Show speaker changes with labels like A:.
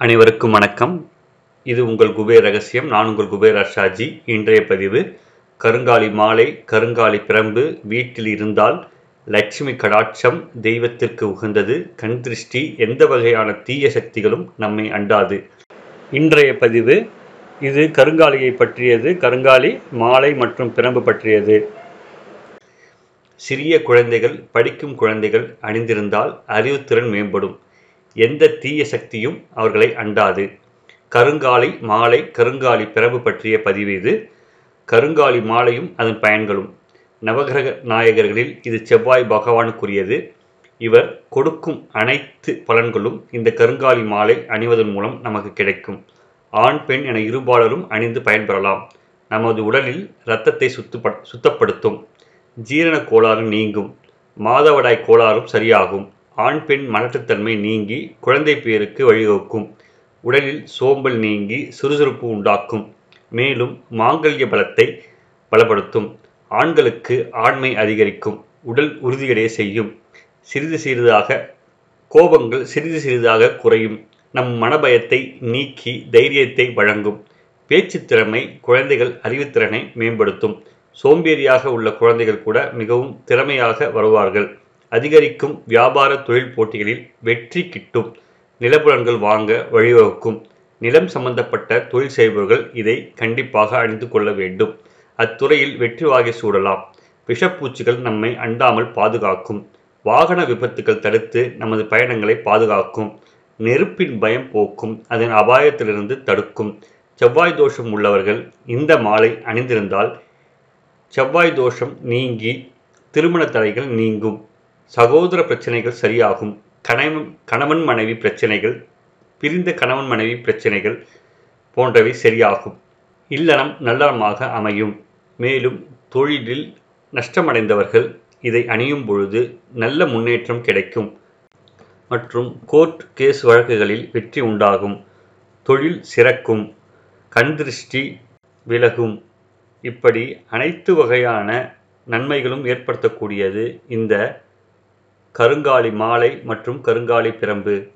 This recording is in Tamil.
A: அனைவருக்கும் வணக்கம். இது உங்கள் குபேர் ரகசியம். நான் உங்கள் குபேர் அர்ஷாஜி. இன்றைய பதிவு கருங்காலி மாலை கருங்காலி பிரம்பு வீட்டில் இருந்தால் லட்சுமி கடாட்சம் தெய்வத்திற்கு உகந்தது. கண் திருஷ்டி எந்த வகையான தீய சக்திகளும் நம்மை அண்டாது. இன்றைய பதிவு இது கருங்காலியை பற்றியது கருங்காலி மாலை மற்றும் பிரம்பு பற்றியது. சிறிய குழந்தைகள் படிக்கும் குழந்தைகள் அணிந்திருந்தால் அறிவுத்திறன் மேம்படும். எந்த தீய சக்தியும் அவர்களை அண்டாது. கருங்காலி மாலை கருங்காலி பிறப்பு பற்றிய பதிவு இது. கருங்காலி மாலையும் அதன் பயன்களும். நவகிரக நாயகர்களில் இது செவ்வாய் பகவானுக்குரியது. இவர் கொடுக்கும் அனைத்து பலன்களும் இந்த கருங்காலி மாலை அணிவதன் மூலம் நமக்கு கிடைக்கும். ஆண் பெண் என இருபாலரும் அணிந்து பயன்பெறலாம். நமது உடலில் இரத்தத்தை சுத்தப்ப சுத்தப்படுத்தும். ஜீரண கோளாறு நீங்கும். மாதவடாய் கோளாறும் சரியாகும். ஆண் பெண் மலட்டுத்தன்மை நீங்கி குழந்தை பேருக்கு வழிவகுக்கும். உடலில் சோம்பல் நீங்கி சுறுசுறுப்பு உண்டாக்கும். மேலும் மாங்கல்ய பலத்தை பலப்படுத்தும். ஆண்களுக்கு ஆண்மை அதிகரிக்கும். உடல் உறுதியடைய செய்யும். சிறிது சிறிதாக கோபங்கள் சிறிது சிறிதாக குறையும். நம் மனபயத்தை நீக்கி தைரியத்தை வழங்கும். பேச்சு திறமை குழந்தைகள் அறிவுத்திறனை மேம்படுத்தும். சோம்பேறியாக உள்ள குழந்தைகள் கூட மிகவும் திறமையாக வருவார்கள். அதிகரிக்கும் வியாபார தொழில் போட்டிகளில் வெற்றி கிட்டும். நிலப்புலன்கள் வாங்க வழிவகுக்கும். நிலம் சம்பந்தப்பட்ட தொழில் செய்பவர்கள் இதை கண்டிப்பாக அணிந்து கொள்ள வேண்டும். அத்துறையில் வெற்றி வாகை சூடலாம். விஷப்பூச்சிகள் நம்மை அண்டாமல் பாதுகாக்கும். வாகன விபத்துகள் தடுத்து நமது பயணங்களை பாதுகாக்கும். நெருப்பின் பயம் போக்கும். அதன் அபாயத்திலிருந்து தடுக்கும். செவ்வாய் தோஷம் உள்ளவர்கள் இந்த மாலை அணிந்திருந்தால் செவ்வாய் தோஷம் நீங்கி திருமண தடைகள் நீங்கும். சகோதர பிரச்சனைகள் சரியாகும். கணவன் கணவன் மனைவி பிரச்சனைகள் பிரிந்த கணவன் மனைவி பிரச்சனைகள் போன்றவை சரியாகும். இல்லறம் நல்லறமாக அமையும். மேலும் தொழிலில் நஷ்டமடைந்தவர்கள் இதை அணியும் பொழுது நல்ல முன்னேற்றம் கிடைக்கும். மற்றும் கோர்ட் கேஸ் வழக்குகளில் வெற்றி உண்டாகும். தொழில் சிறக்கும். கண் திருஷ்டி விலகும். இப்படி அனைத்து வகையான நன்மைகளும் ஏற்படுத்தக்கூடியது இந்த கருங்காலி மாலை மற்றும் கருங்காலி பிரம்பு.